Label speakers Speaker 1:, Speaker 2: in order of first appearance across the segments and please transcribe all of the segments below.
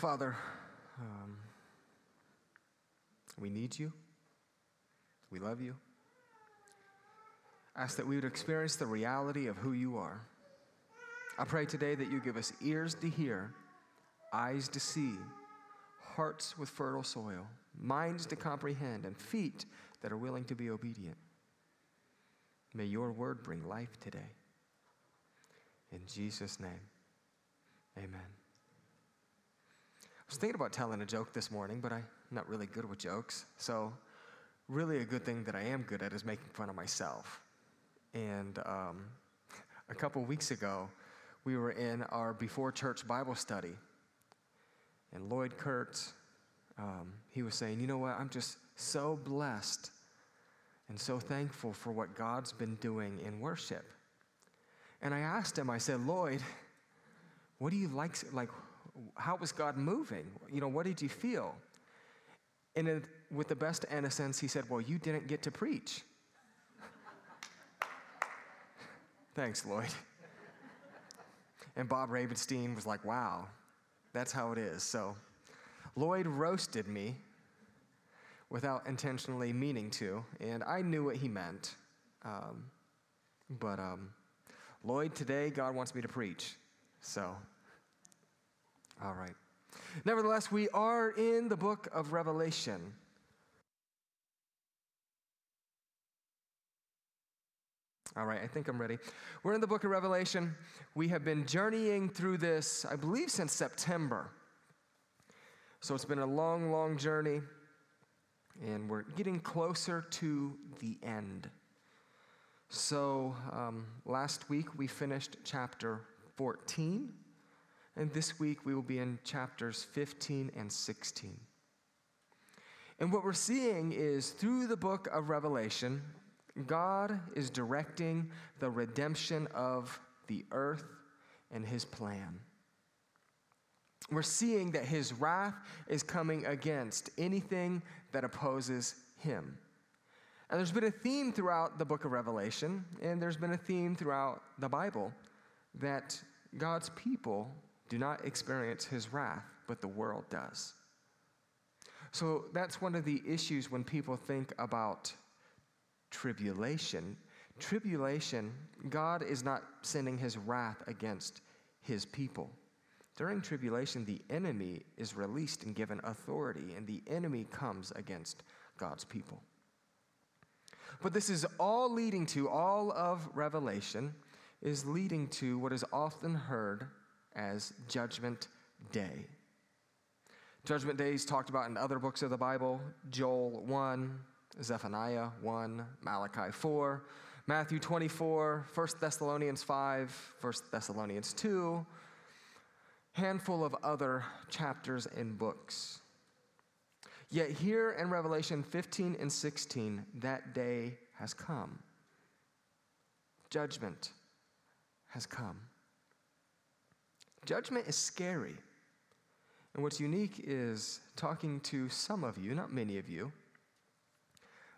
Speaker 1: Father, um, we need you. We love you. Ask that we would experience the reality of who you are. I pray today that you give us ears to hear, eyes to see, hearts with fertile soil, minds to comprehend, and feet that are willing to be obedient. May your word bring life today. In Jesus' name, amen. Was thinking about telling a joke this morning, but I'm not really good with jokes. So, really, a good thing that I am good at is making fun of myself. And um, a couple weeks ago, we were in our before church Bible study. And Lloyd Kurtz, um, he was saying, You know what? I'm just so blessed and so thankful for what God's been doing in worship. And I asked him, I said, Lloyd, what do you like? Like, how was God moving? You know, what did you feel? And it, with the best innocence, he said, Well, you didn't get to preach. Thanks, Lloyd. And Bob Ravenstein was like, wow, that's how it is. So Lloyd roasted me without intentionally meaning to, and I knew what he meant. Um, but um, Lloyd, today, God wants me to preach. So, all right. Nevertheless, we are in the book of Revelation. All right, I think I'm ready. We're in the book of Revelation. We have been journeying through this, I believe, since September. So it's been a long, long journey, and we're getting closer to the end. So um, last week we finished chapter 14, and this week we will be in chapters 15 and 16. And what we're seeing is through the book of Revelation, God is directing the redemption of the earth and his plan. We're seeing that his wrath is coming against anything that opposes him. And there's been a theme throughout the book of Revelation, and there's been a theme throughout the Bible that God's people do not experience his wrath, but the world does. So that's one of the issues when people think about tribulation. Tribulation, God is not sending his wrath against his people. During tribulation, the enemy is released and given authority, and the enemy comes against God's people. But this is all leading to, all of Revelation is leading to what is often heard as Judgment Day. Judgment Day is talked about in other books of the Bible Joel 1, Zephaniah 1, Malachi 4, Matthew 24, 1 Thessalonians 5, 1 Thessalonians 2, handful of other chapters and books. Yet here in Revelation 15 and 16, that day has come. Judgment has come. Judgment is scary. And what's unique is talking to some of you, not many of you,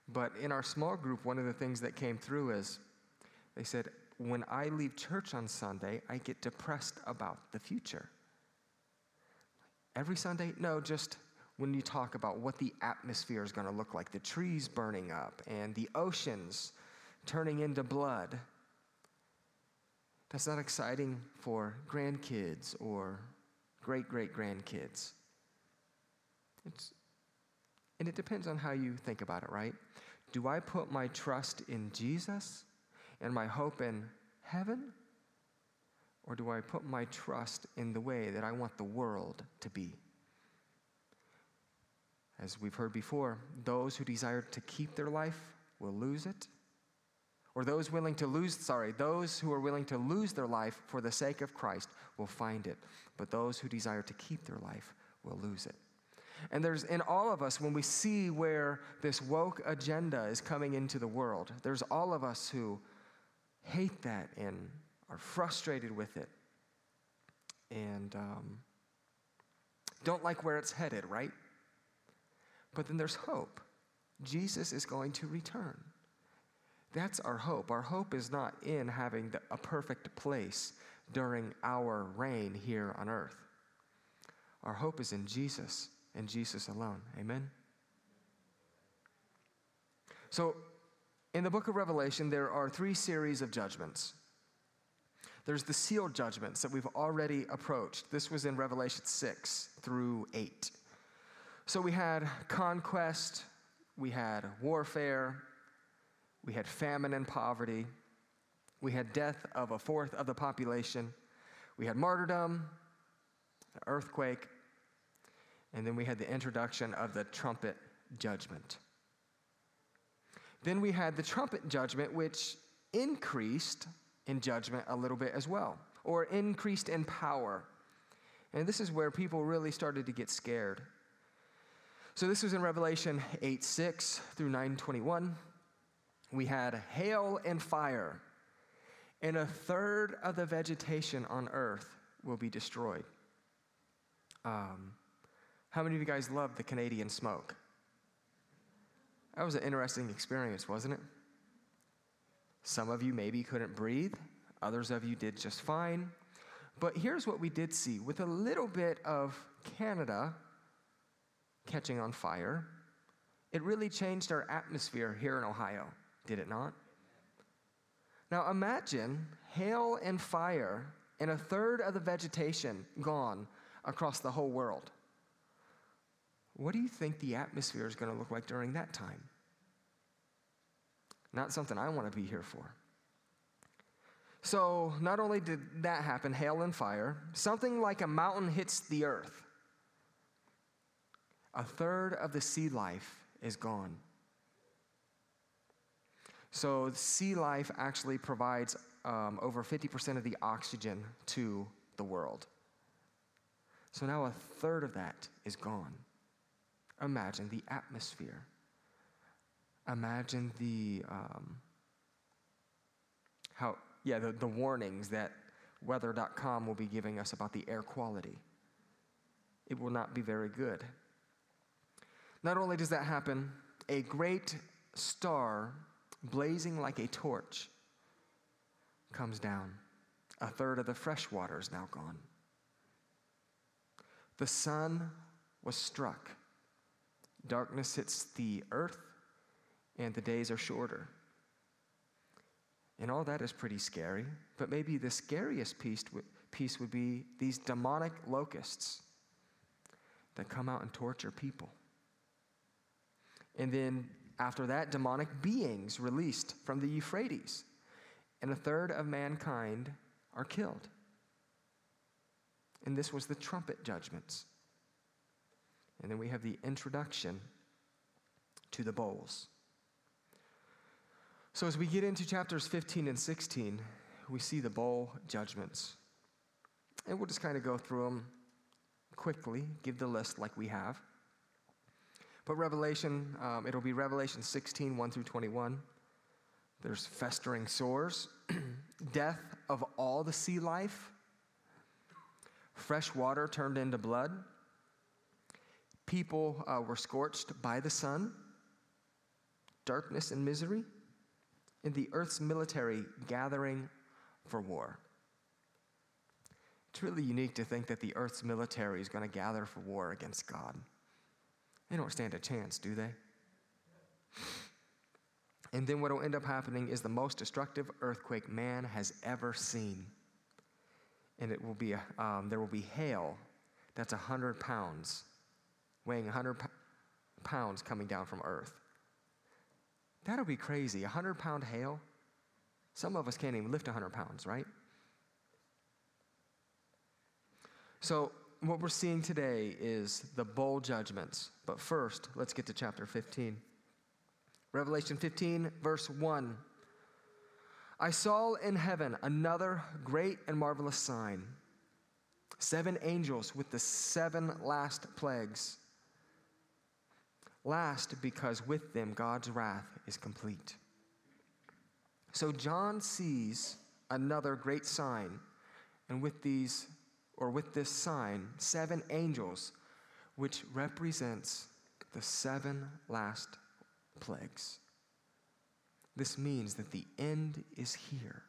Speaker 1: but in our small group, one of the things that came through is they said, when I leave church on Sunday, I get depressed about the future. Every Sunday? No, just when you talk about what the atmosphere is going to look like the trees burning up and the oceans turning into blood. That's not exciting for grandkids or great great grandkids. It's and it depends on how you think about it, right? Do I put my trust in Jesus and my hope in heaven? Or do I put my trust in the way that I want the world to be? As we've heard before, those who desire to keep their life will lose it. Or those willing to lose, sorry, those who are willing to lose their life for the sake of Christ will find it. But those who desire to keep their life will lose it. And there's in all of us, when we see where this woke agenda is coming into the world, there's all of us who hate that and are frustrated with it and um, don't like where it's headed, right? But then there's hope. Jesus is going to return. That's our hope. Our hope is not in having the, a perfect place during our reign here on earth. Our hope is in Jesus and Jesus alone. Amen? So, in the book of Revelation, there are three series of judgments. There's the sealed judgments that we've already approached. This was in Revelation 6 through 8. So we had conquest, we had warfare, we had famine and poverty, we had death of a fourth of the population, we had martyrdom, earthquake, and then we had the introduction of the trumpet judgment. Then we had the trumpet judgment, which increased in judgment a little bit as well, or increased in power. And this is where people really started to get scared. So this was in Revelation 8 6 through 9 21. We had hail and fire, and a third of the vegetation on earth will be destroyed. Um, how many of you guys love the Canadian smoke? That was an interesting experience, wasn't it? Some of you maybe couldn't breathe, others of you did just fine. But here's what we did see with a little bit of Canada catching on fire, it really changed our atmosphere here in Ohio, did it not? Now imagine hail and fire and a third of the vegetation gone across the whole world. What do you think the atmosphere is going to look like during that time? Not something I want to be here for. So, not only did that happen, hail and fire, something like a mountain hits the earth. A third of the sea life is gone. So, sea life actually provides um, over 50% of the oxygen to the world. So now a third of that is gone. Imagine the atmosphere. Imagine the, um, how, yeah, the, the warnings that weather.com will be giving us about the air quality. It will not be very good. Not only does that happen, a great star blazing like a torch comes down. A third of the fresh water is now gone. The sun was struck. Darkness hits the earth, and the days are shorter. And all that is pretty scary, but maybe the scariest piece, piece would be these demonic locusts that come out and torture people. And then after that, demonic beings released from the Euphrates, and a third of mankind are killed. And this was the trumpet judgments. And then we have the introduction to the bowls. So as we get into chapters 15 and 16, we see the bowl judgments. And we'll just kind of go through them quickly, give the list like we have. But Revelation, um, it'll be Revelation 16, 1 through 21. There's festering sores, death of all the sea life, fresh water turned into blood, people uh, were scorched by the sun, darkness and misery, and the earth's military gathering for war. It's really unique to think that the earth's military is going to gather for war against God. They don't stand a chance, do they? And then what will end up happening is the most destructive earthquake man has ever seen. And it will be a, um, there will be hail that's 100 pounds, weighing 100 pounds coming down from earth. That'll be crazy. 100 pound hail? Some of us can't even lift 100 pounds, right? So what we're seeing today is the bowl judgments. But first, let's get to chapter 15. Revelation 15, verse 1. I saw in heaven another great and marvelous sign seven angels with the seven last plagues. Last, because with them God's wrath is complete. So John sees another great sign, and with these or with this sign, seven angels, which represents the seven last plagues. This means that the end is here.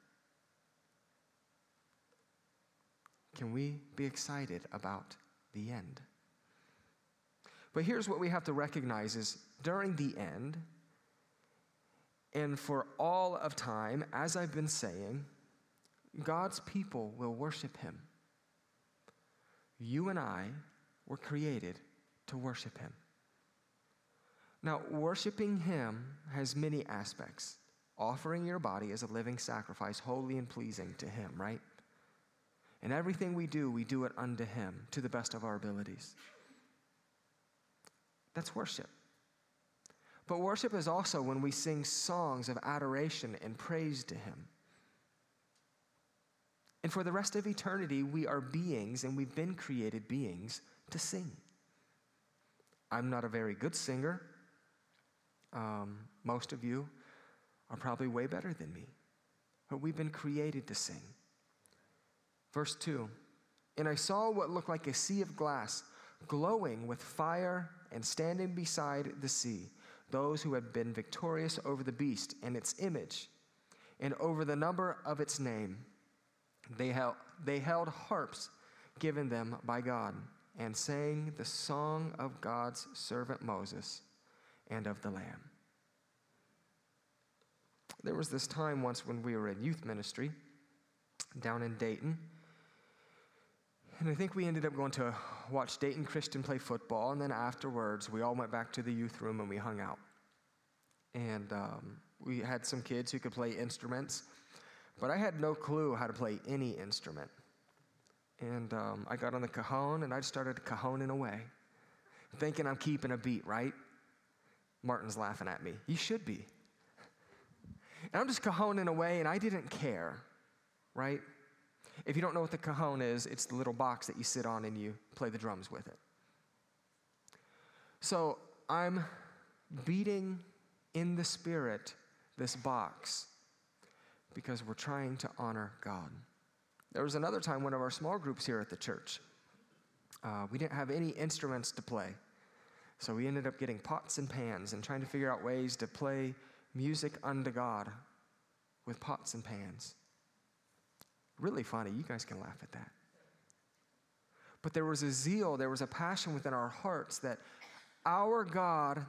Speaker 1: Can we be excited about the end. But here's what we have to recognize is during the end, and for all of time, as I've been saying, God's people will worship him. You and I were created to worship him. Now, worshiping him has many aspects. Offering your body as a living sacrifice, holy and pleasing to him, right? And everything we do, we do it unto him to the best of our abilities. That's worship. But worship is also when we sing songs of adoration and praise to him. And for the rest of eternity, we are beings and we've been created beings to sing. I'm not a very good singer. Um, most of you are probably way better than me. But we've been created to sing. Verse 2 And I saw what looked like a sea of glass, glowing with fire, and standing beside the sea, those who had been victorious over the beast and its image, and over the number of its name. They held, they held harps given them by God, and sang the song of God's servant Moses and of the Lamb. There was this time once when we were in youth ministry down in Dayton. And I think we ended up going to watch Dayton Christian play football. And then afterwards, we all went back to the youth room and we hung out. And um, we had some kids who could play instruments, but I had no clue how to play any instrument. And um, I got on the cajon and I started cajoning away, thinking I'm keeping a beat, right? Martin's laughing at me. You should be. And I'm just cajoning away, and I didn't care, right? If you don't know what the cajon is, it's the little box that you sit on and you play the drums with it. So I'm beating in the spirit this box because we're trying to honor God. There was another time, one of our small groups here at the church, uh, we didn't have any instruments to play. So we ended up getting pots and pans and trying to figure out ways to play music unto God with pots and pans. Really funny. You guys can laugh at that. But there was a zeal, there was a passion within our hearts that our God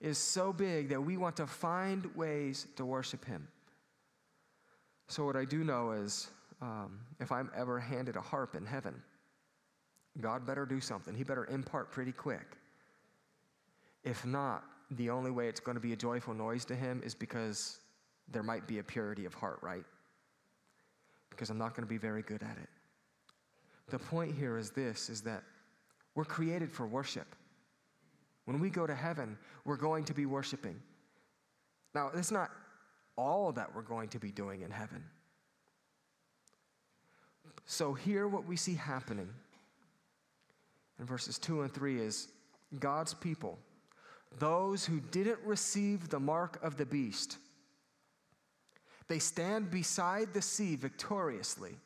Speaker 1: is so big that we want to find ways to worship Him. So, what I do know is um, if I'm ever handed a harp in heaven, God better do something. He better impart pretty quick. If not, the only way it's going to be a joyful noise to him is because there might be a purity of heart, right? Because I'm not going to be very good at it. The point here is this is that we're created for worship. When we go to heaven, we're going to be worshiping. Now, it's not all that we're going to be doing in heaven. So, here, what we see happening in verses 2 and 3 is God's people those who didn't receive the mark of the beast. They stand beside the sea victoriously,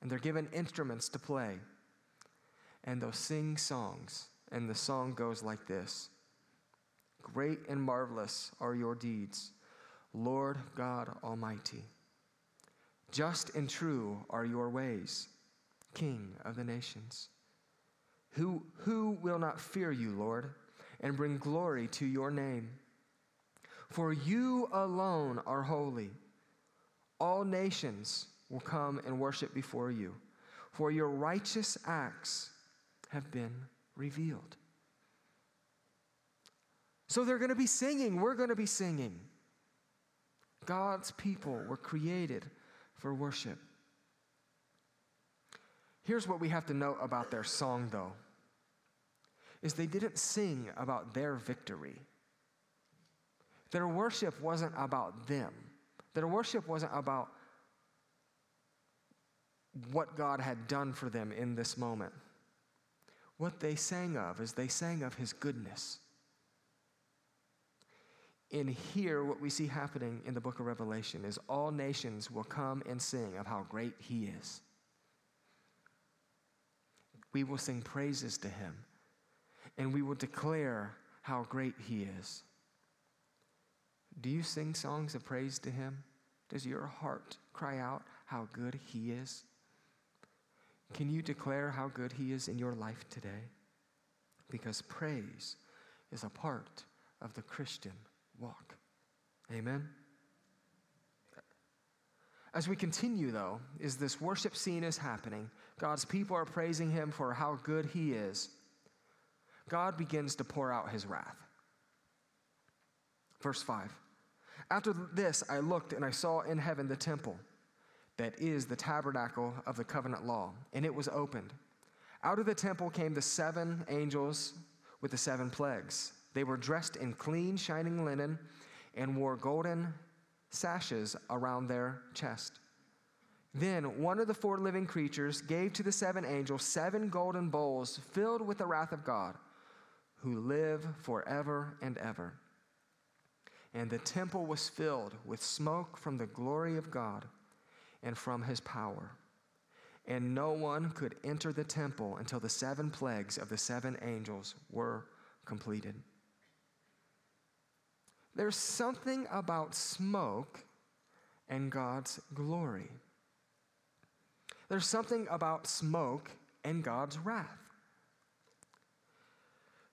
Speaker 1: and they're given instruments to play. And they'll sing songs, and the song goes like this Great and marvelous are your deeds, Lord God Almighty. Just and true are your ways, King of the nations. Who, who will not fear you, Lord? and bring glory to your name. For you alone are holy. All nations will come and worship before you, for your righteous acts have been revealed. So they're going to be singing. We're going to be singing. God's people were created for worship. Here's what we have to note about their song, though is they didn't sing about their victory. Their worship wasn't about them. Their worship wasn't about what God had done for them in this moment. What they sang of is they sang of His goodness. In here, what we see happening in the book of Revelation is all nations will come and sing of how great He is. We will sing praises to Him and we will declare how great He is. Do you sing songs of praise to Him? Does your heart cry out how good He is? Can you declare how good He is in your life today? Because praise is a part of the Christian walk. Amen. As we continue, though, is this worship scene is happening. God's people are praising Him for how good He is. God begins to pour out His wrath. Verse 5 After this, I looked and I saw in heaven the temple that is the tabernacle of the covenant law, and it was opened. Out of the temple came the seven angels with the seven plagues. They were dressed in clean, shining linen and wore golden sashes around their chest. Then one of the four living creatures gave to the seven angels seven golden bowls filled with the wrath of God, who live forever and ever. And the temple was filled with smoke from the glory of God and from his power. And no one could enter the temple until the seven plagues of the seven angels were completed. There's something about smoke and God's glory. There's something about smoke and God's wrath.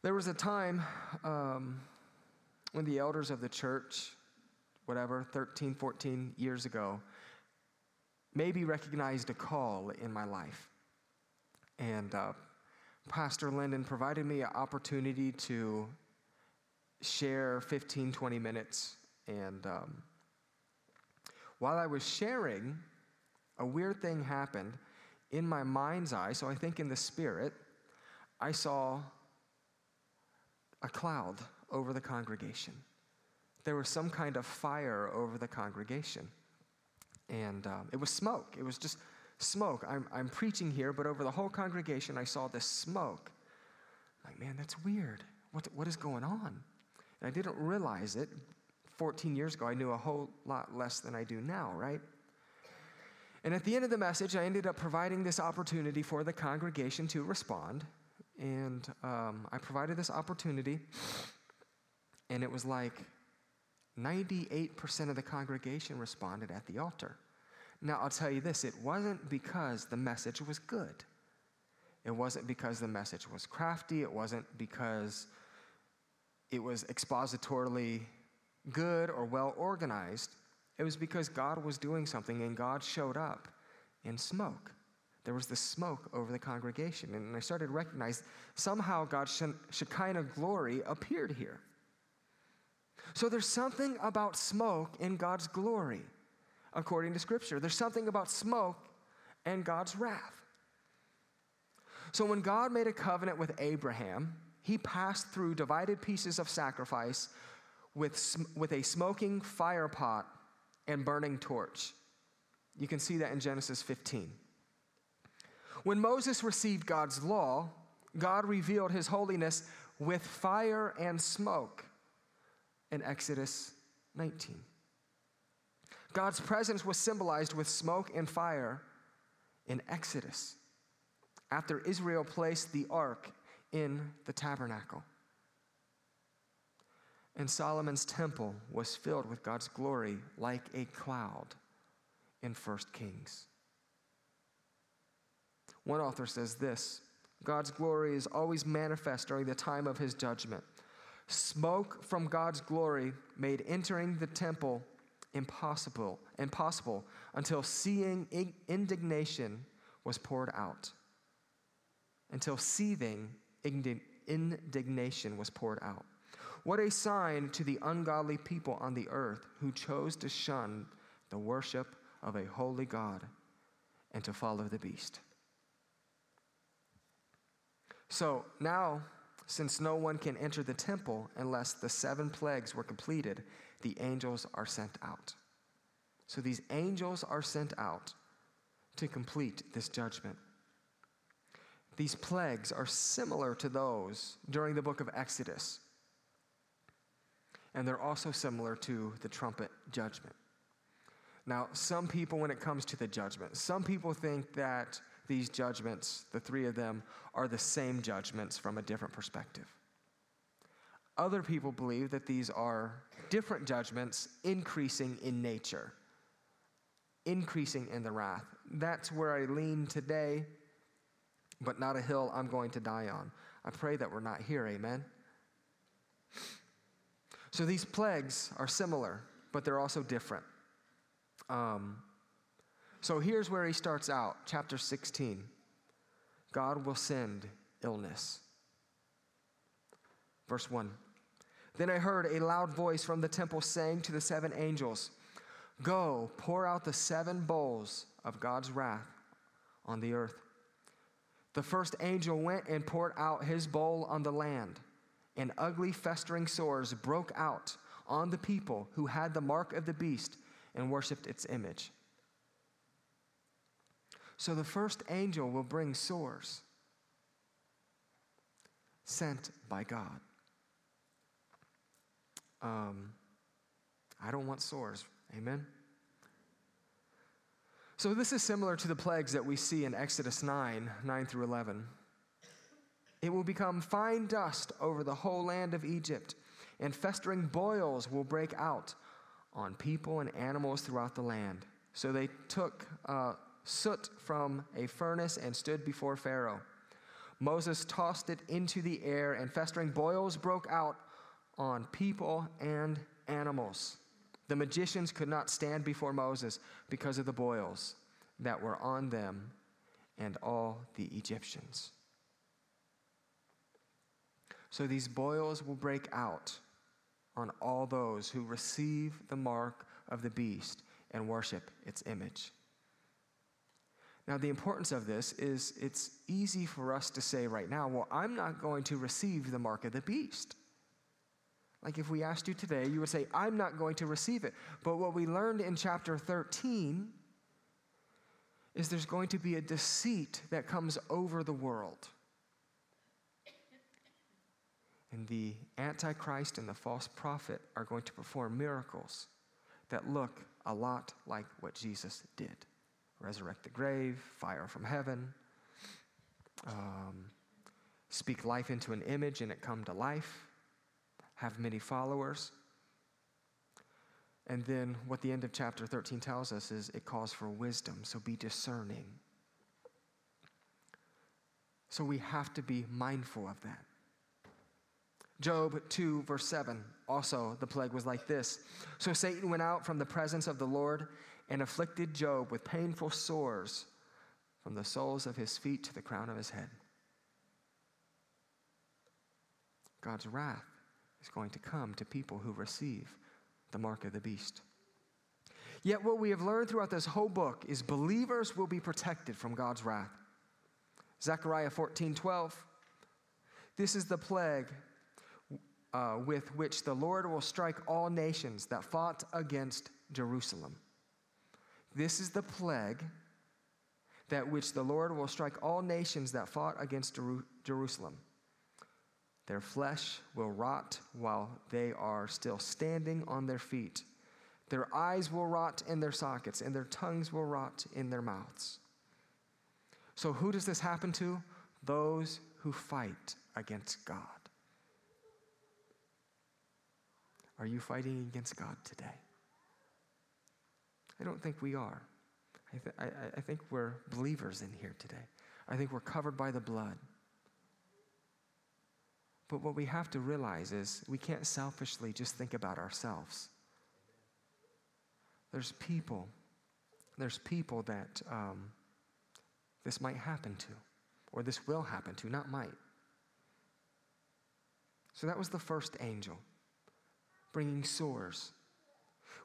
Speaker 1: There was a time um, when the elders of the church, whatever, 13, 14 years ago, maybe recognized a call in my life. And uh, Pastor Lyndon provided me an opportunity to share 15, 20 minutes. And um, while I was sharing, a weird thing happened in my mind's eye. So I think in the spirit, I saw a cloud over the congregation. There was some kind of fire over the congregation. And um, it was smoke. It was just smoke. I'm, I'm preaching here, but over the whole congregation, I saw this smoke. Like, man, that's weird. What, what is going on? I didn't realize it. 14 years ago, I knew a whole lot less than I do now, right? And at the end of the message, I ended up providing this opportunity for the congregation to respond. And um, I provided this opportunity, and it was like 98% of the congregation responded at the altar. Now, I'll tell you this it wasn't because the message was good. It wasn't because the message was crafty. It wasn't because it was expositorily good or well organized. It was because God was doing something and God showed up in smoke. There was the smoke over the congregation. And I started to recognize somehow God's Shekinah glory appeared here. So there's something about smoke in God's glory, according to Scripture. There's something about smoke and God's wrath. So when God made a covenant with Abraham, he passed through divided pieces of sacrifice with, with a smoking fire pot and burning torch. You can see that in Genesis 15. When Moses received God's law, God revealed his holiness with fire and smoke in Exodus 19. God's presence was symbolized with smoke and fire in Exodus after Israel placed the ark in the tabernacle. And Solomon's temple was filled with God's glory like a cloud in 1 Kings. One author says this God's glory is always manifest during the time of his judgment. Smoke from God's glory made entering the temple impossible, impossible until seeing indignation was poured out. Until seething indignation was poured out. What a sign to the ungodly people on the earth who chose to shun the worship of a holy God and to follow the beast. So now since no one can enter the temple unless the seven plagues were completed, the angels are sent out. So these angels are sent out to complete this judgment. These plagues are similar to those during the book of Exodus. And they're also similar to the trumpet judgment. Now, some people, when it comes to the judgment, some people think that these judgments, the three of them, are the same judgments from a different perspective. Other people believe that these are different judgments increasing in nature, increasing in the wrath. That's where I lean today, but not a hill I'm going to die on. I pray that we're not here, amen? So these plagues are similar, but they're also different. Um, so here's where he starts out, chapter 16. God will send illness. Verse 1 Then I heard a loud voice from the temple saying to the seven angels, Go, pour out the seven bowls of God's wrath on the earth. The first angel went and poured out his bowl on the land, and ugly, festering sores broke out on the people who had the mark of the beast and worshiped its image. So the first angel will bring sores sent by God. Um, I don't want sores. Amen? So, this is similar to the plagues that we see in Exodus 9 9 through 11. It will become fine dust over the whole land of Egypt, and festering boils will break out on people and animals throughout the land. So they took uh, soot from a furnace and stood before Pharaoh. Moses tossed it into the air, and festering boils broke out on people and animals. The magicians could not stand before Moses because of the boils that were on them and all the Egyptians. So these boils will break out on all those who receive the mark of the beast and worship its image. Now, the importance of this is it's easy for us to say right now, well, I'm not going to receive the mark of the beast. Like if we asked you today, you would say, I'm not going to receive it. But what we learned in chapter 13 is there's going to be a deceit that comes over the world. And the Antichrist and the false prophet are going to perform miracles that look a lot like what Jesus did resurrect the grave, fire from heaven, um, speak life into an image and it come to life have many followers. And then what the end of chapter 13 tells us is it calls for wisdom, so be discerning. So we have to be mindful of that. Job 2, verse 7, also the plague was like this. So Satan went out from the presence of the Lord and afflicted Job with painful sores from the soles of his feet to the crown of his head. God's wrath is going to come to people who receive the mark of the beast. Yet, what we have learned throughout this whole book is believers will be protected from God's wrath. Zechariah 14 12. This is the plague uh, with which the Lord will strike all nations that fought against Jerusalem. This is the plague that which the Lord will strike all nations that fought against Jeru- Jerusalem. Their flesh will rot while they are still standing on their feet. Their eyes will rot in their sockets, and their tongues will rot in their mouths. So, who does this happen to? Those who fight against God. Are you fighting against God today? I don't think we are. I, th- I, I think we're believers in here today. I think we're covered by the blood. But what we have to realize is we can't selfishly just think about ourselves. There's people, there's people that um, this might happen to, or this will happen to, not might. So that was the first angel, bringing sores.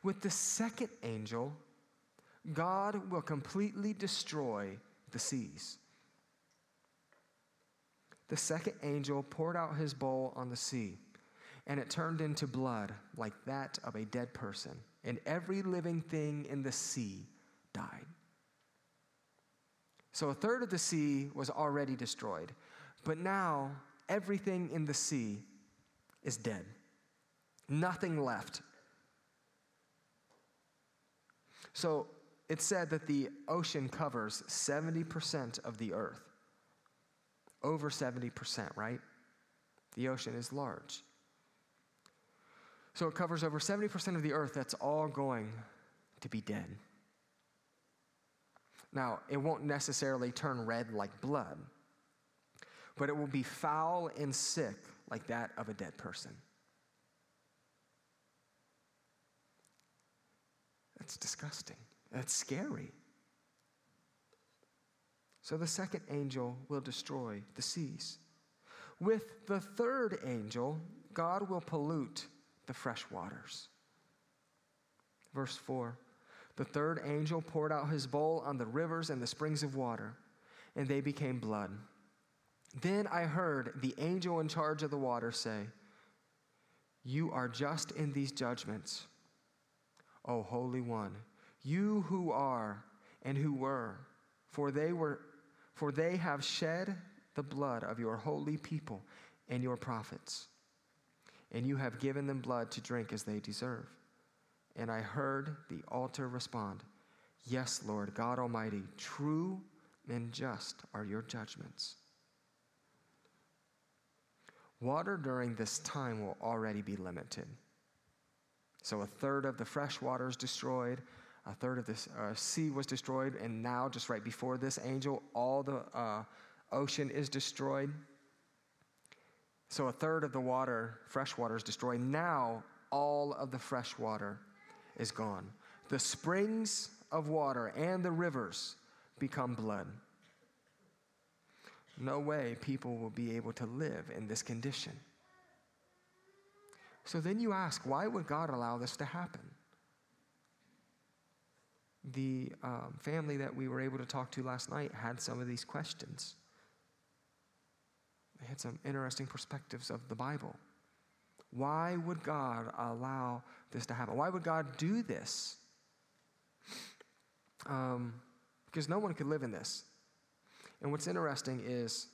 Speaker 1: With the second angel, God will completely destroy the seas. The second angel poured out his bowl on the sea, and it turned into blood like that of a dead person, and every living thing in the sea died. So a third of the sea was already destroyed, but now everything in the sea is dead. Nothing left. So it said that the ocean covers 70% of the earth over 70%, right? The ocean is large. So it covers over 70% of the earth that's all going to be dead. Now, it won't necessarily turn red like blood, but it will be foul and sick like that of a dead person. That's disgusting. That's scary. So the second angel will destroy the seas. With the third angel, God will pollute the fresh waters. Verse 4 The third angel poured out his bowl on the rivers and the springs of water, and they became blood. Then I heard the angel in charge of the water say, You are just in these judgments, O Holy One, you who are and who were, for they were for they have shed the blood of your holy people and your prophets, and you have given them blood to drink as they deserve. And I heard the altar respond, Yes, Lord God Almighty, true and just are your judgments. Water during this time will already be limited. So a third of the fresh water is destroyed, a third of the uh, sea was destroyed, and now, just right before this angel, all the uh, ocean is destroyed. So a third of the water, fresh water, is destroyed. Now, all of the fresh water is gone. The springs of water and the rivers become blood. No way people will be able to live in this condition. So then you ask, why would God allow this to happen? The um, family that we were able to talk to last night had some of these questions. They had some interesting perspectives of the Bible. Why would God allow this to happen? Why would God do this? Um, because no one could live in this. And what's interesting is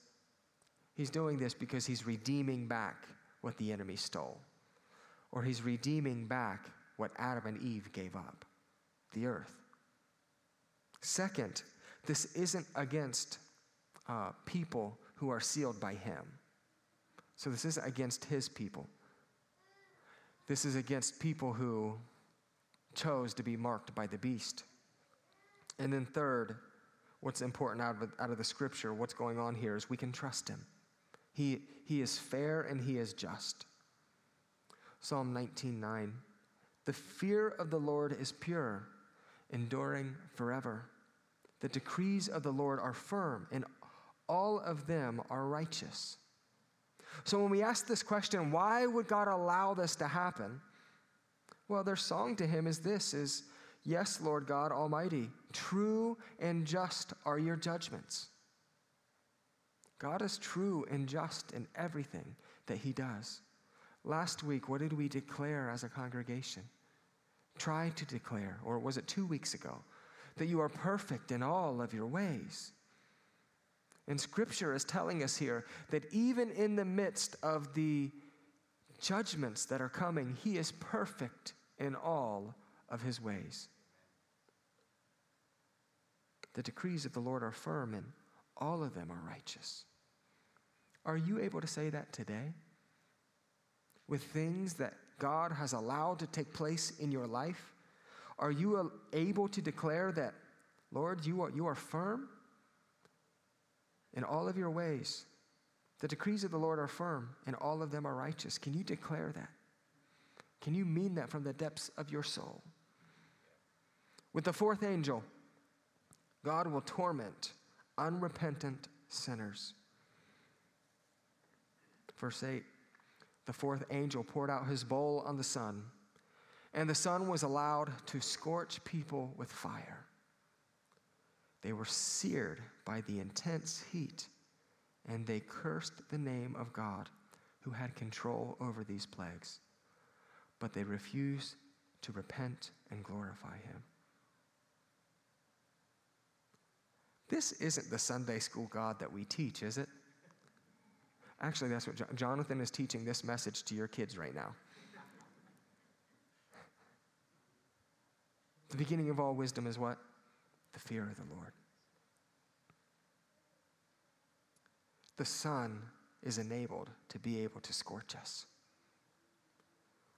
Speaker 1: he's doing this because he's redeeming back what the enemy stole, or he's redeeming back what Adam and Eve gave up the earth. Second, this isn't against uh, people who are sealed by him. So this isn't against his people. This is against people who chose to be marked by the beast. And then, third, what's important out of, out of the scripture, what's going on here, is we can trust him. He, he is fair and he is just. Psalm 19:9 The fear of the Lord is pure, enduring forever. The decrees of the Lord are firm, and all of them are righteous. So when we ask this question, why would God allow this to happen? Well, their song to him is this is yes, Lord God Almighty, true and just are your judgments. God is true and just in everything that he does. Last week, what did we declare as a congregation? Try to declare, or was it two weeks ago, that you are perfect in all of your ways. And scripture is telling us here that even in the midst of the judgments that are coming, he is perfect in all of his ways. The decrees of the Lord are firm, and all of them are righteous. Are you able to say that today? With things that God has allowed to take place in your life? Are you able to declare that, Lord, you are, you are firm in all of your ways? The decrees of the Lord are firm, and all of them are righteous. Can you declare that? Can you mean that from the depths of your soul? With the fourth angel, God will torment unrepentant sinners. Verse 8 The fourth angel poured out his bowl on the sun and the sun was allowed to scorch people with fire. They were seared by the intense heat, and they cursed the name of God who had control over these plagues. But they refused to repent and glorify him. This isn't the Sunday school God that we teach, is it? Actually, that's what Jonathan is teaching this message to your kids right now. The beginning of all wisdom is what? The fear of the Lord. The sun is enabled to be able to scorch us.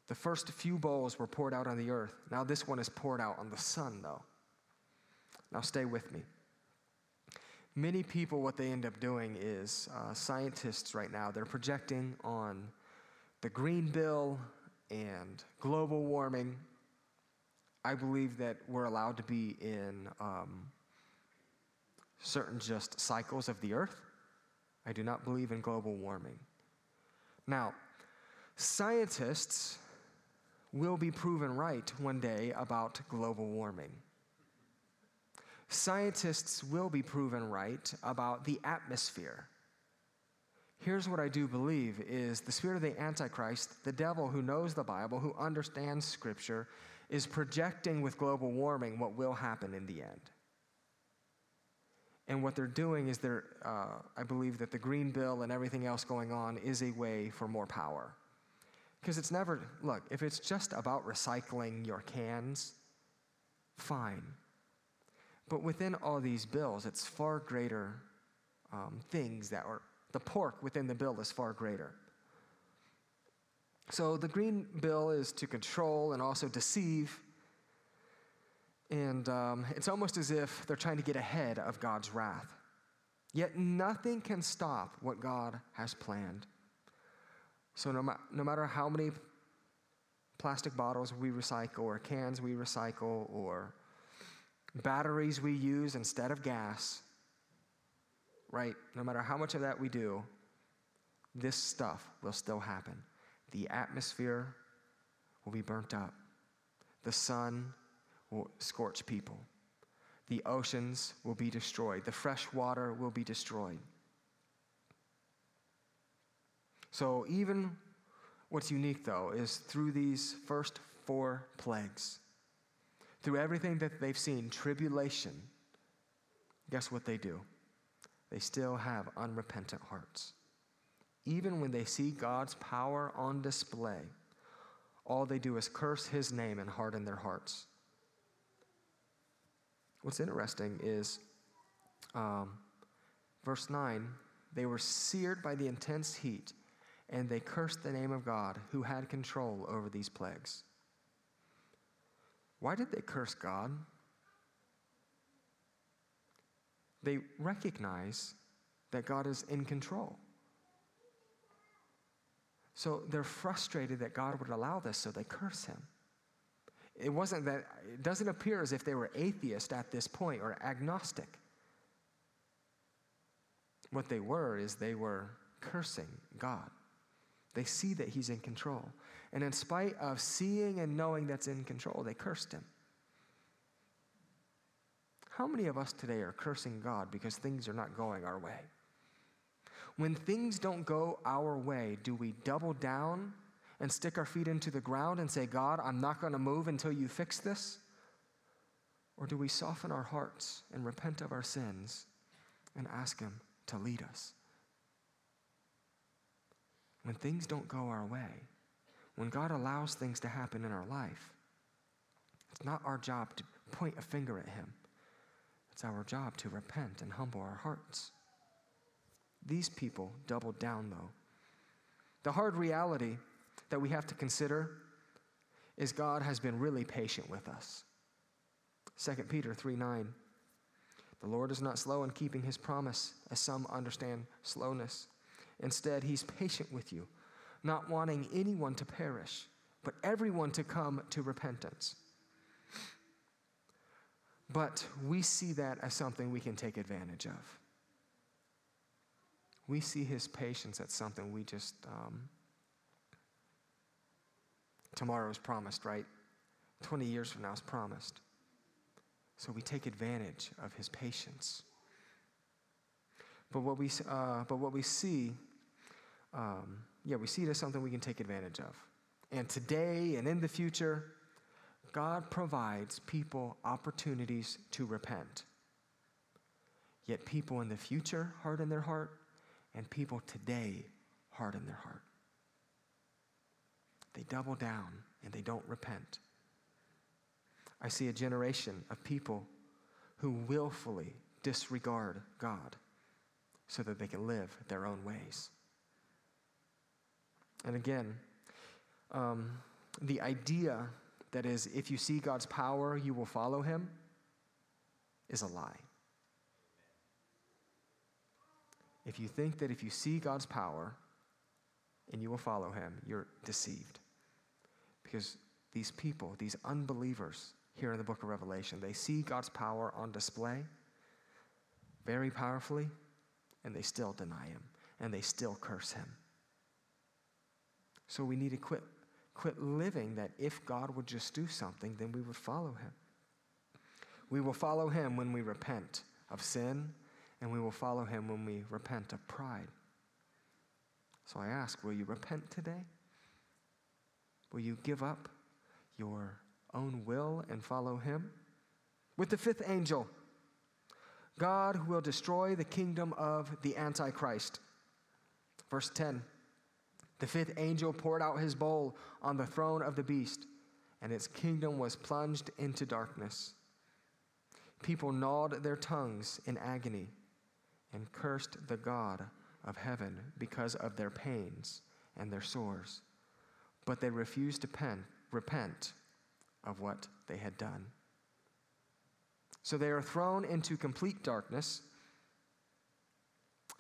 Speaker 1: The first few bowls were poured out on the earth. Now, this one is poured out on the sun, though. Now, stay with me. many people, what they end up doing is uh, scientists right now, they're projecting on the Green Bill and global warming. I believe that we're allowed to be in um, certain just cycles of the earth. I do not believe in global warming. Now, scientists will be proven right one day about global warming. Scientists will be proven right about the atmosphere. Here's what I do believe is the spirit of the antichrist, the devil who knows the Bible, who understands scripture, is projecting with global warming what will happen in the end. And what they're doing is they're, uh, I believe that the Green Bill and everything else going on is a way for more power. Because it's never, look, if it's just about recycling your cans, fine. But within all these bills, it's far greater um, things that are, the pork within the bill is far greater. So the Green Bill is to control and also deceive. And um, it's almost as if they're trying to get ahead of God's wrath. Yet nothing can stop what God has planned. So, no, ma- no matter how many plastic bottles we recycle, or cans we recycle, or batteries we use instead of gas, right? No matter how much of that we do, this stuff will still happen. The atmosphere will be burnt up, the sun will scorch people, the oceans will be destroyed, the fresh water will be destroyed. So, even what's unique though is through these first four plagues, through everything that they've seen, tribulation, guess what they do? They still have unrepentant hearts. Even when they see God's power on display, all they do is curse his name and harden their hearts. What's interesting is um, verse 9 they were seared by the intense heat and they cursed the name of God who had control over these plagues. Why did they curse God? They recognize that God is in control. So they're frustrated that God would allow this, so they curse him. It wasn't that, it doesn't appear as if they were atheist at this point or agnostic. What they were is they were cursing God. They see that he's in control. And in spite of seeing and knowing that's in control, they cursed him. How many of us today are cursing God because things are not going our way? When things don't go our way, do we double down and stick our feet into the ground and say, God, I'm not going to move until you fix this? Or do we soften our hearts and repent of our sins and ask Him to lead us? when things don't go our way, when God allows things to happen in our life, it's not our job to point a finger at Him. It's our job to repent and humble our hearts. These people doubled down, though. The hard reality that we have to consider is God has been really patient with us. 2 Peter 3 9. The Lord is not slow in keeping his promise, as some understand slowness Instead, he's patient with you, not wanting anyone to perish, but everyone to come to repentance. But we see that as something we can take advantage of. We see his patience as something we just, um, tomorrow is promised, right? 20 years from now is promised. So we take advantage of his patience. But what we, uh, but what we see um, yeah, we see it as something we can take advantage of. And today and in the future, God provides people opportunities to repent. Yet people in the future harden their heart, and people today harden their heart. They double down and they don't repent. I see a generation of people who willfully disregard God so that they can live their own ways. And again, um, the idea that is, if you see God's power, you will follow him, is a lie. If you think that if you see God's power and you will follow him, you're deceived. Because these people, these unbelievers here in the book of Revelation, they see God's power on display very powerfully, and they still deny him, and they still curse him. So we need to quit, quit living that if God would just do something, then we would follow him. We will follow him when we repent of sin, and we will follow him when we repent of pride. So I ask, will you repent today? Will you give up your own will and follow him? With the fifth angel, God will destroy the kingdom of the Antichrist. Verse 10 The fifth angel poured out his bowl on the throne of the beast, and its kingdom was plunged into darkness. People gnawed their tongues in agony and cursed the God of heaven because of their pains and their sores. But they refused to pen, repent of what they had done. So they are thrown into complete darkness.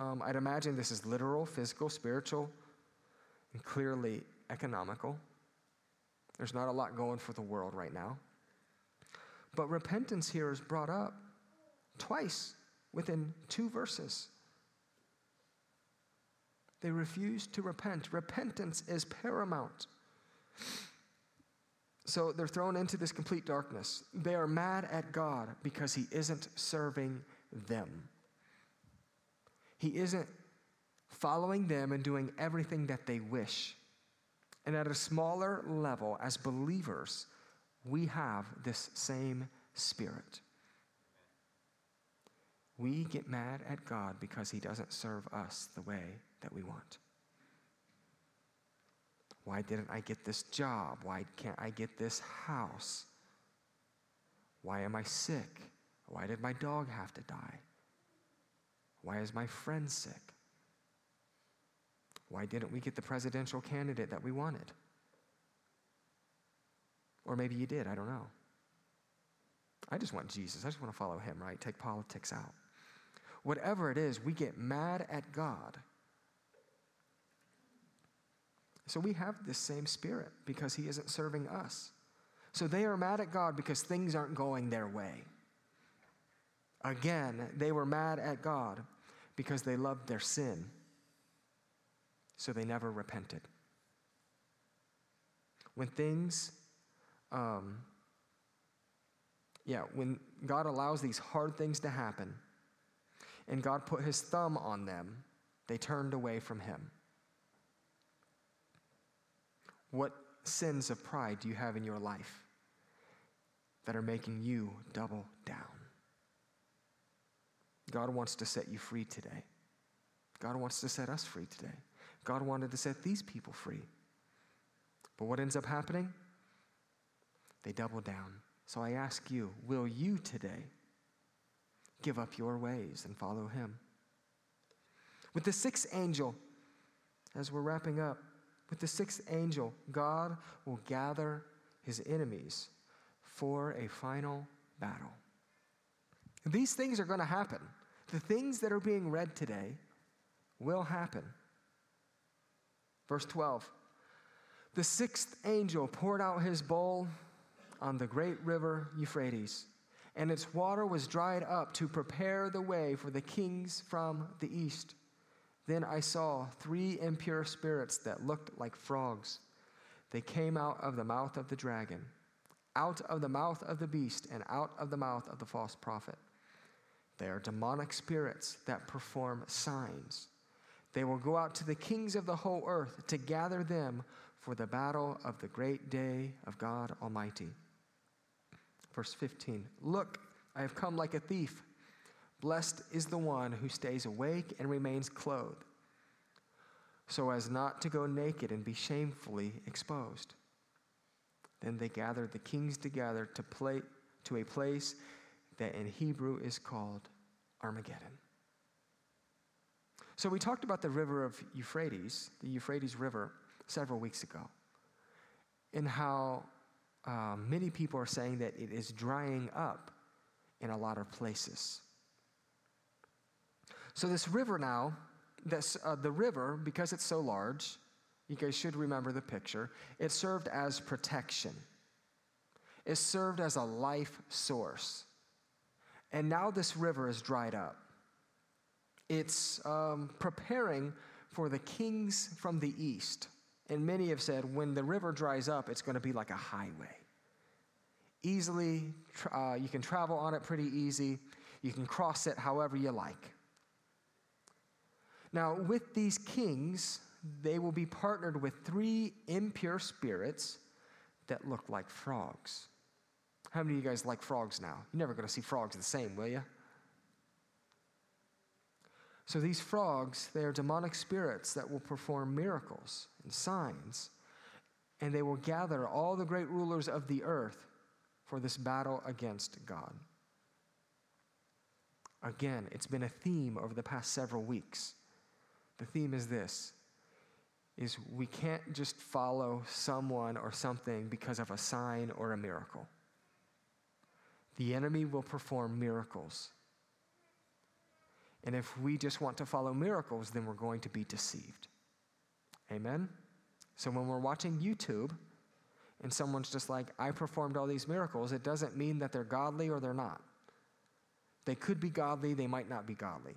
Speaker 1: Um, I'd imagine this is literal, physical, spiritual, and clearly economical. There's not a lot going for the world right now. But repentance here is brought up twice within two verses. They refuse to repent. Repentance is paramount. So they're thrown into this complete darkness. They are mad at God because He isn't serving them. He isn't following them and doing everything that they wish. And at a smaller level, as believers, we have this same spirit. We get mad at God because He doesn't serve us the way that we want. Why didn't I get this job? Why can't I get this house? Why am I sick? Why did my dog have to die? Why is my friend sick? Why didn't we get the presidential candidate that we wanted? Or maybe you did, I don't know. I just want Jesus. I just want to follow him, right? Take politics out. Whatever it is, we get mad at God so we have this same spirit because he isn't serving us. So they are mad at God because things aren't going their way. Again, they were mad at God because they loved their sin. So they never repented. When things, um, yeah, when God allows these hard things to happen and God put his thumb on them, they turned away from him. What sins of pride do you have in your life that are making you double down? God wants to set you free today. God wants to set us free today. God wanted to set these people free. But what ends up happening? They double down. So I ask you, will you today give up your ways and follow him? With the sixth angel, as we're wrapping up, with the sixth angel, God will gather his enemies for a final battle. These things are going to happen. The things that are being read today will happen. Verse 12 The sixth angel poured out his bowl on the great river Euphrates, and its water was dried up to prepare the way for the kings from the east. Then I saw three impure spirits that looked like frogs. They came out of the mouth of the dragon, out of the mouth of the beast, and out of the mouth of the false prophet. They are demonic spirits that perform signs. They will go out to the kings of the whole earth to gather them for the battle of the great day of God Almighty. Verse 15 Look, I have come like a thief. Blessed is the one who stays awake and remains clothed, so as not to go naked and be shamefully exposed. Then they gathered the kings together to, play, to a place that in Hebrew is called Armageddon. So we talked about the river of Euphrates, the Euphrates River, several weeks ago, and how uh, many people are saying that it is drying up in a lot of places. So, this river now this, uh, the river, because it's so large, you guys should remember the picture, it served as protection. It served as a life source. And now this river is dried up. It's um, preparing for the kings from the east. And many have said when the river dries up, it's going to be like a highway. Easily, uh, you can travel on it pretty easy. You can cross it however you like. Now, with these kings, they will be partnered with three impure spirits that look like frogs. How many of you guys like frogs now? You're never going to see frogs the same, will you? So these frogs, they are demonic spirits that will perform miracles and signs, and they will gather all the great rulers of the earth for this battle against God. Again, it's been a theme over the past several weeks. The theme is this is we can't just follow someone or something because of a sign or a miracle. The enemy will perform miracles. And if we just want to follow miracles, then we're going to be deceived. Amen? So when we're watching YouTube and someone's just like, I performed all these miracles, it doesn't mean that they're godly or they're not. They could be godly, they might not be godly.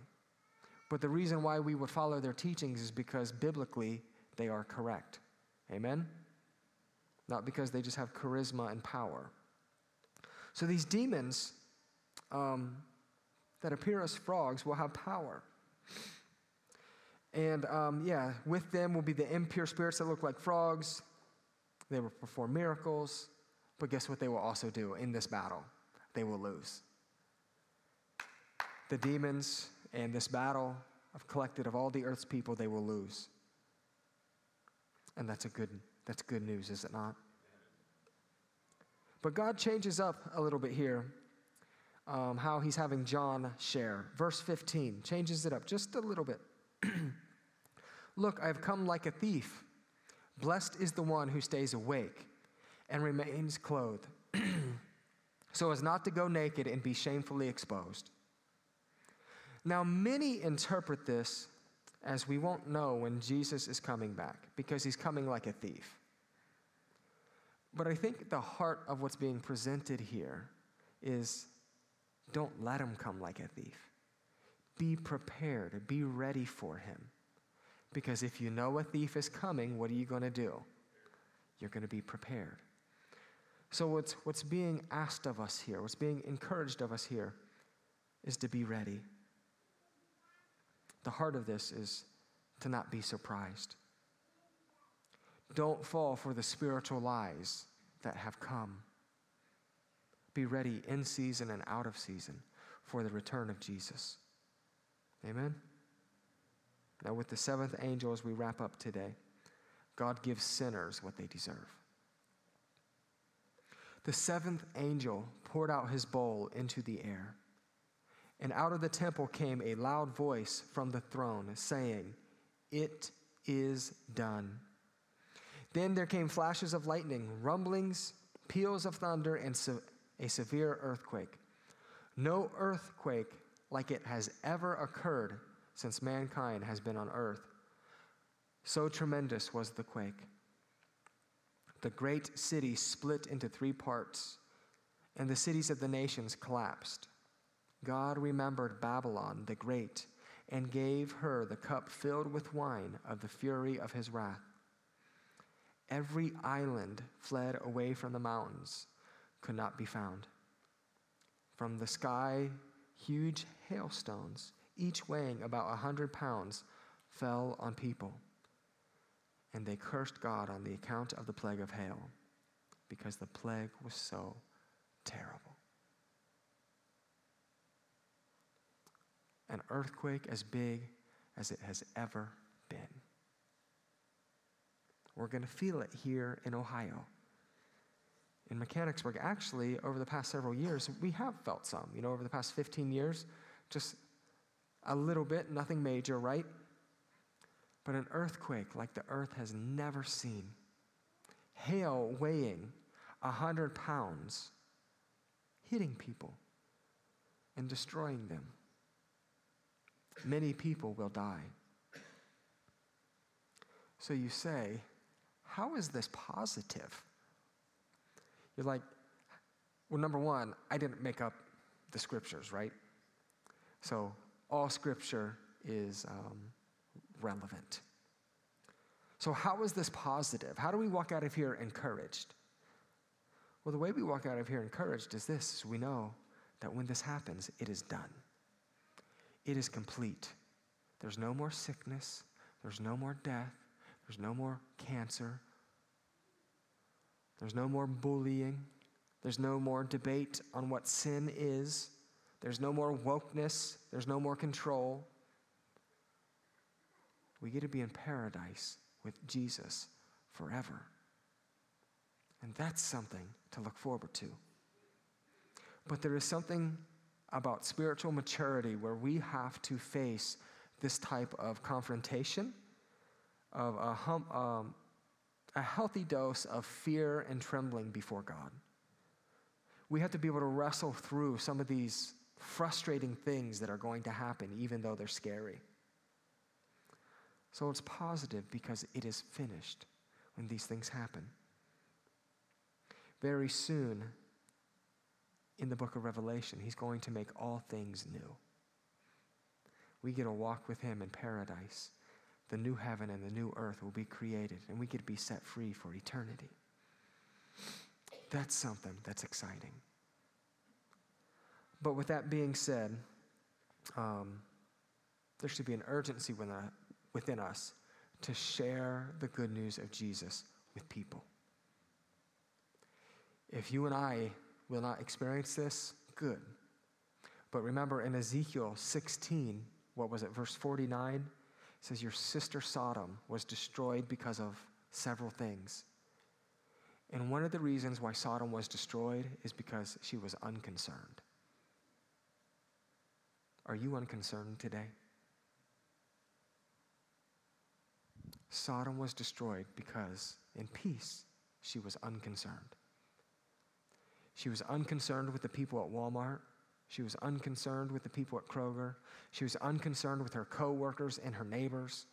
Speaker 1: But the reason why we would follow their teachings is because biblically they are correct. Amen? Not because they just have charisma and power. So these demons um, that appear as frogs will have power. And um, yeah, with them will be the impure spirits that look like frogs. They will perform miracles. But guess what they will also do in this battle? They will lose. The demons and this battle of collected of all the earth's people, they will lose. And that's a good that's good news, is it not? But God changes up a little bit here um, how he's having John share. Verse 15 changes it up just a little bit. Look, I have come like a thief. Blessed is the one who stays awake and remains clothed, so as not to go naked and be shamefully exposed. Now, many interpret this as we won't know when Jesus is coming back because he's coming like a thief. But I think the heart of what's being presented here is don't let him come like a thief. Be prepared, be ready for him. Because if you know a thief is coming, what are you going to do? You're going to be prepared. So, what's, what's being asked of us here, what's being encouraged of us here, is to be ready. The heart of this is to not be surprised. Don't fall for the spiritual lies that have come. Be ready in season and out of season for the return of Jesus. Amen? Now, with the seventh angel, as we wrap up today, God gives sinners what they deserve. The seventh angel poured out his bowl into the air, and out of the temple came a loud voice from the throne saying, It is done. Then there came flashes of lightning, rumblings, peals of thunder, and a severe earthquake. No earthquake like it has ever occurred since mankind has been on earth. So tremendous was the quake. The great city split into three parts, and the cities of the nations collapsed. God remembered Babylon the Great and gave her the cup filled with wine of the fury of his wrath. Every island fled away from the mountains could not be found. From the sky, huge hailstones, each weighing about a hundred pounds, fell on people. And they cursed God on the account of the plague of hail, because the plague was so terrible. An earthquake as big as it has ever been. We're going to feel it here in Ohio in Mechanicsburg, actually, over the past several years, we have felt some. You know, over the past 15 years, just a little bit, nothing major, right? But an earthquake like the earth has never seen, hail weighing 100 pounds, hitting people and destroying them. Many people will die. So you say, How is this positive? You're like, Well, number one, I didn't make up the scriptures, right? So all scripture is um, relevant. So, how is this positive? How do we walk out of here encouraged? Well, the way we walk out of here encouraged is this is we know that when this happens, it is done. It is complete. There's no more sickness, there's no more death, there's no more cancer, there's no more bullying, there's no more debate on what sin is, there's no more wokeness, there's no more control. We get to be in paradise with Jesus forever. And that's something to look forward to. But there is something about spiritual maturity where we have to face this type of confrontation, of a, hum, um, a healthy dose of fear and trembling before God. We have to be able to wrestle through some of these frustrating things that are going to happen, even though they're scary. So it's positive because it is finished when these things happen. Very soon, in the book of Revelation, he's going to make all things new. We get to walk with him in paradise. The new heaven and the new earth will be created, and we could be set free for eternity. That's something that's exciting. But with that being said, um, there should be an urgency within us to share the good news of Jesus with people. If you and I will not experience this, good. But remember in Ezekiel 16, what was it, verse 49? Says, Your sister Sodom was destroyed because of several things. And one of the reasons why Sodom was destroyed is because she was unconcerned. Are you unconcerned today? Sodom was destroyed because, in peace, she was unconcerned. She was unconcerned with the people at Walmart. She was unconcerned with the people at Kroger. She was unconcerned with her coworkers and her neighbors.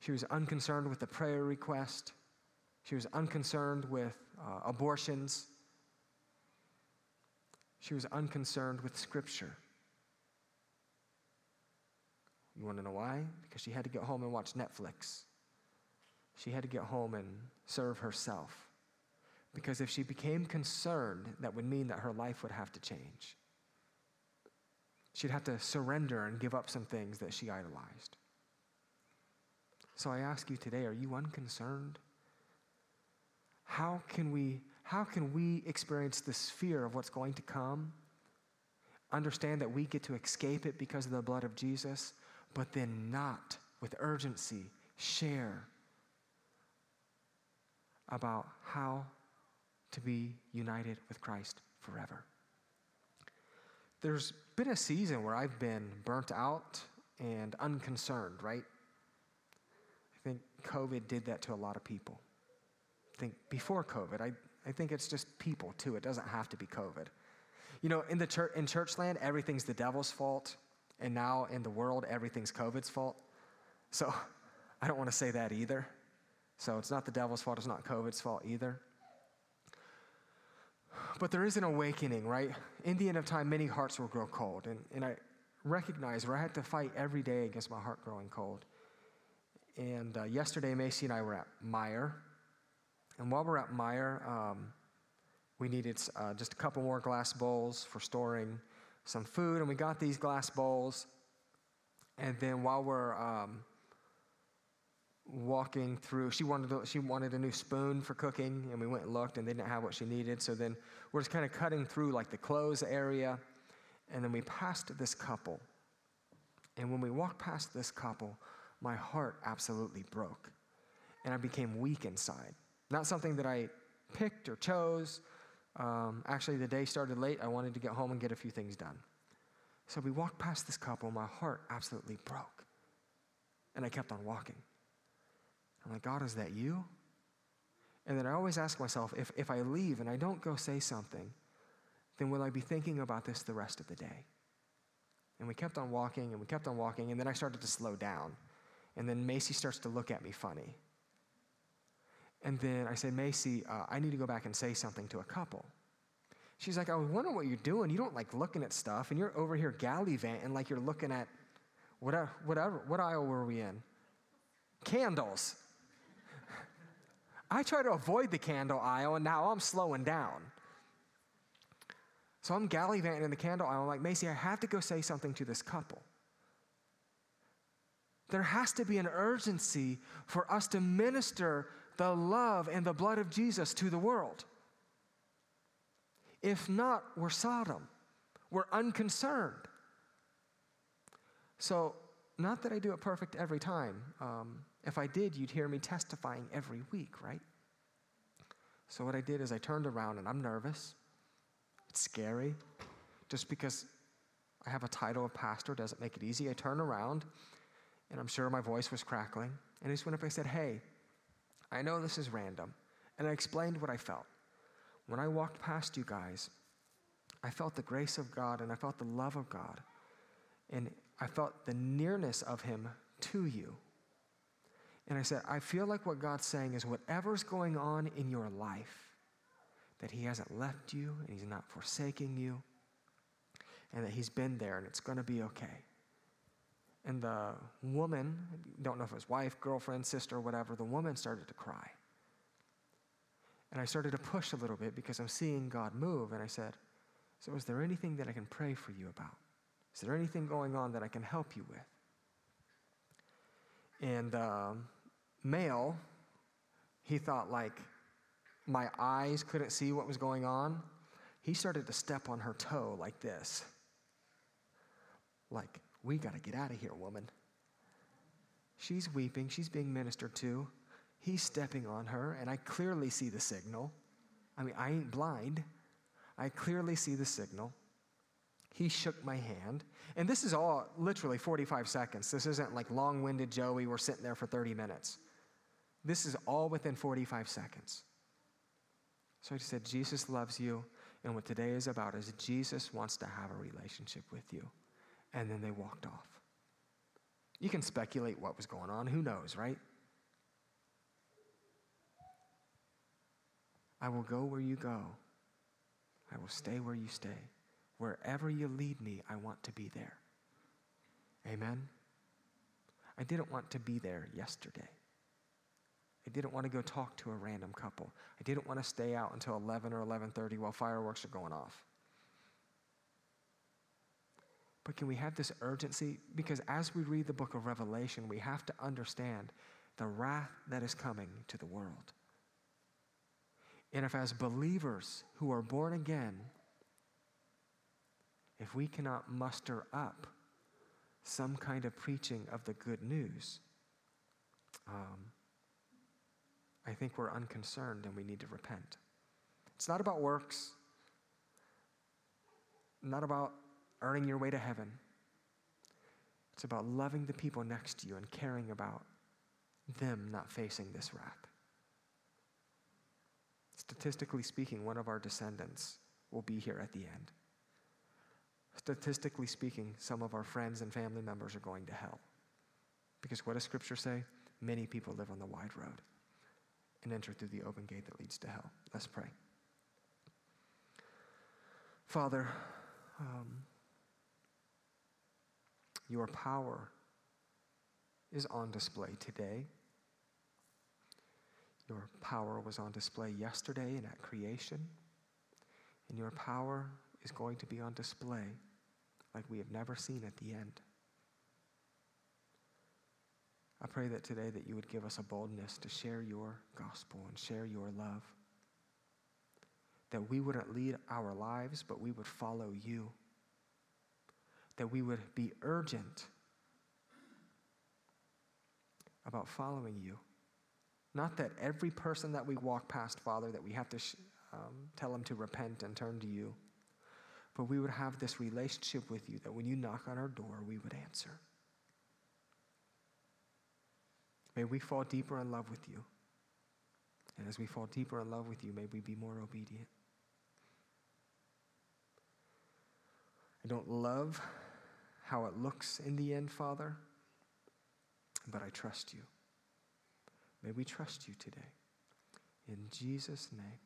Speaker 1: She was unconcerned with the prayer request. She was unconcerned with uh, abortions. She was unconcerned with Scripture. You want to know why? Because she had to get home and watch Netflix. She had to get home and serve herself. Because if she became concerned, that would mean that her life would have to change. She'd have to surrender and give up some things that she idolized. So I ask you today are you unconcerned? How can we, how can we experience this fear of what's going to come? Understand that we get to escape it because of the blood of Jesus, but then not with urgency share about how to be united with Christ forever. There's been a season where I've been burnt out and unconcerned, right? I think COVID did that to a lot of people. I think before COVID, I, I think it's just people too. It doesn't have to be COVID. You know, in the church in church land, everything's the devil's fault, and now in the world, everything's COVID's fault. So I don't want to say that either. So it's not the devil's fault, it's not COVID's fault either. But there is an awakening, right? In the end of time, many hearts will grow cold. And, and I recognize where I had to fight every day against my heart growing cold. And uh, yesterday, Macy and I were at Meijer. And while we're at Meijer, um, we needed uh, just a couple more glass bowls for storing some food. And we got these glass bowls. And then while we're um, walking through. She wanted she wanted a new spoon for cooking, and we went and looked, and they didn't have what she needed. So then we're just kind of cutting through like the clothes area, and then we passed this couple. And when we walked past this couple, my heart absolutely broke, and I became weak inside. Not something that I picked or chose. Um, actually, the day started late. I wanted to get home and get a few things done. So we walked past this couple. My heart absolutely broke, and I kept on walking. I'm like, God, is that you? And then I always ask myself if, if I leave and I don't go say something, then will I be thinking about this the rest of the day? And we kept on walking and we kept on walking, and then I started to slow down. And then Macy starts to look at me funny. And then I say, Macy, uh, I need to go back and say something to a couple. She's like, I was wondering what you're doing. You don't like looking at stuff, and you're over here gallivanting like you're looking at whatever, whatever. What aisle were we in? Candles. I try to avoid the candle aisle, and now I'm slowing down. So I'm gallivanting in the candle aisle. I'm like, Macy, I have to go say something to this couple. There has to be an urgency for us to minister the love and the blood of Jesus to the world. If not, we're Sodom. We're unconcerned. So, not that I do it perfect every time. Um, if I did, you'd hear me testifying every week, right? So, what I did is I turned around and I'm nervous. It's scary. Just because I have a title of pastor doesn't make it easy. I turn around and I'm sure my voice was crackling. And I just went up and I said, Hey, I know this is random. And I explained what I felt. When I walked past you guys, I felt the grace of God and I felt the love of God. And I felt the nearness of Him to you. And I said, I feel like what God's saying is whatever's going on in your life, that He hasn't left you and He's not forsaking you, and that He's been there and it's going to be okay. And the woman, don't know if it was wife, girlfriend, sister, whatever, the woman started to cry. And I started to push a little bit because I'm seeing God move. And I said, So, is there anything that I can pray for you about? Is there anything going on that I can help you with? And um, male, he thought like my eyes couldn't see what was going on. He started to step on her toe like this. Like, we got to get out of here, woman. She's weeping, she's being ministered to. He's stepping on her, and I clearly see the signal. I mean, I ain't blind. I clearly see the signal. He shook my hand. And this is all literally 45 seconds. This isn't like long winded Joey, we're sitting there for 30 minutes. This is all within 45 seconds. So I just said, Jesus loves you. And what today is about is Jesus wants to have a relationship with you. And then they walked off. You can speculate what was going on. Who knows, right? I will go where you go. I will stay where you stay. Wherever you lead me, I want to be there. Amen? I didn't want to be there yesterday. I didn't want to go talk to a random couple. I didn't want to stay out until 11 or 11:30 while fireworks are going off. But can we have this urgency? Because as we read the book of Revelation, we have to understand the wrath that is coming to the world. And if, as believers who are born again, if we cannot muster up some kind of preaching of the good news, um, I think we're unconcerned and we need to repent. It's not about works, not about earning your way to heaven. It's about loving the people next to you and caring about them not facing this wrath. Statistically speaking, one of our descendants will be here at the end. Statistically speaking, some of our friends and family members are going to hell. Because what does Scripture say? Many people live on the wide road and enter through the open gate that leads to hell. Let's pray. Father, um, your power is on display today. Your power was on display yesterday and at creation. And your power is going to be on display like we have never seen at the end. I pray that today that you would give us a boldness to share your gospel and share your love. That we wouldn't lead our lives, but we would follow you. That we would be urgent about following you. Not that every person that we walk past, Father, that we have to sh- um, tell them to repent and turn to you, but we would have this relationship with you that when you knock on our door, we would answer. May we fall deeper in love with you. And as we fall deeper in love with you, may we be more obedient. I don't love how it looks in the end, Father. but I trust you. May we trust you today. In Jesus' name.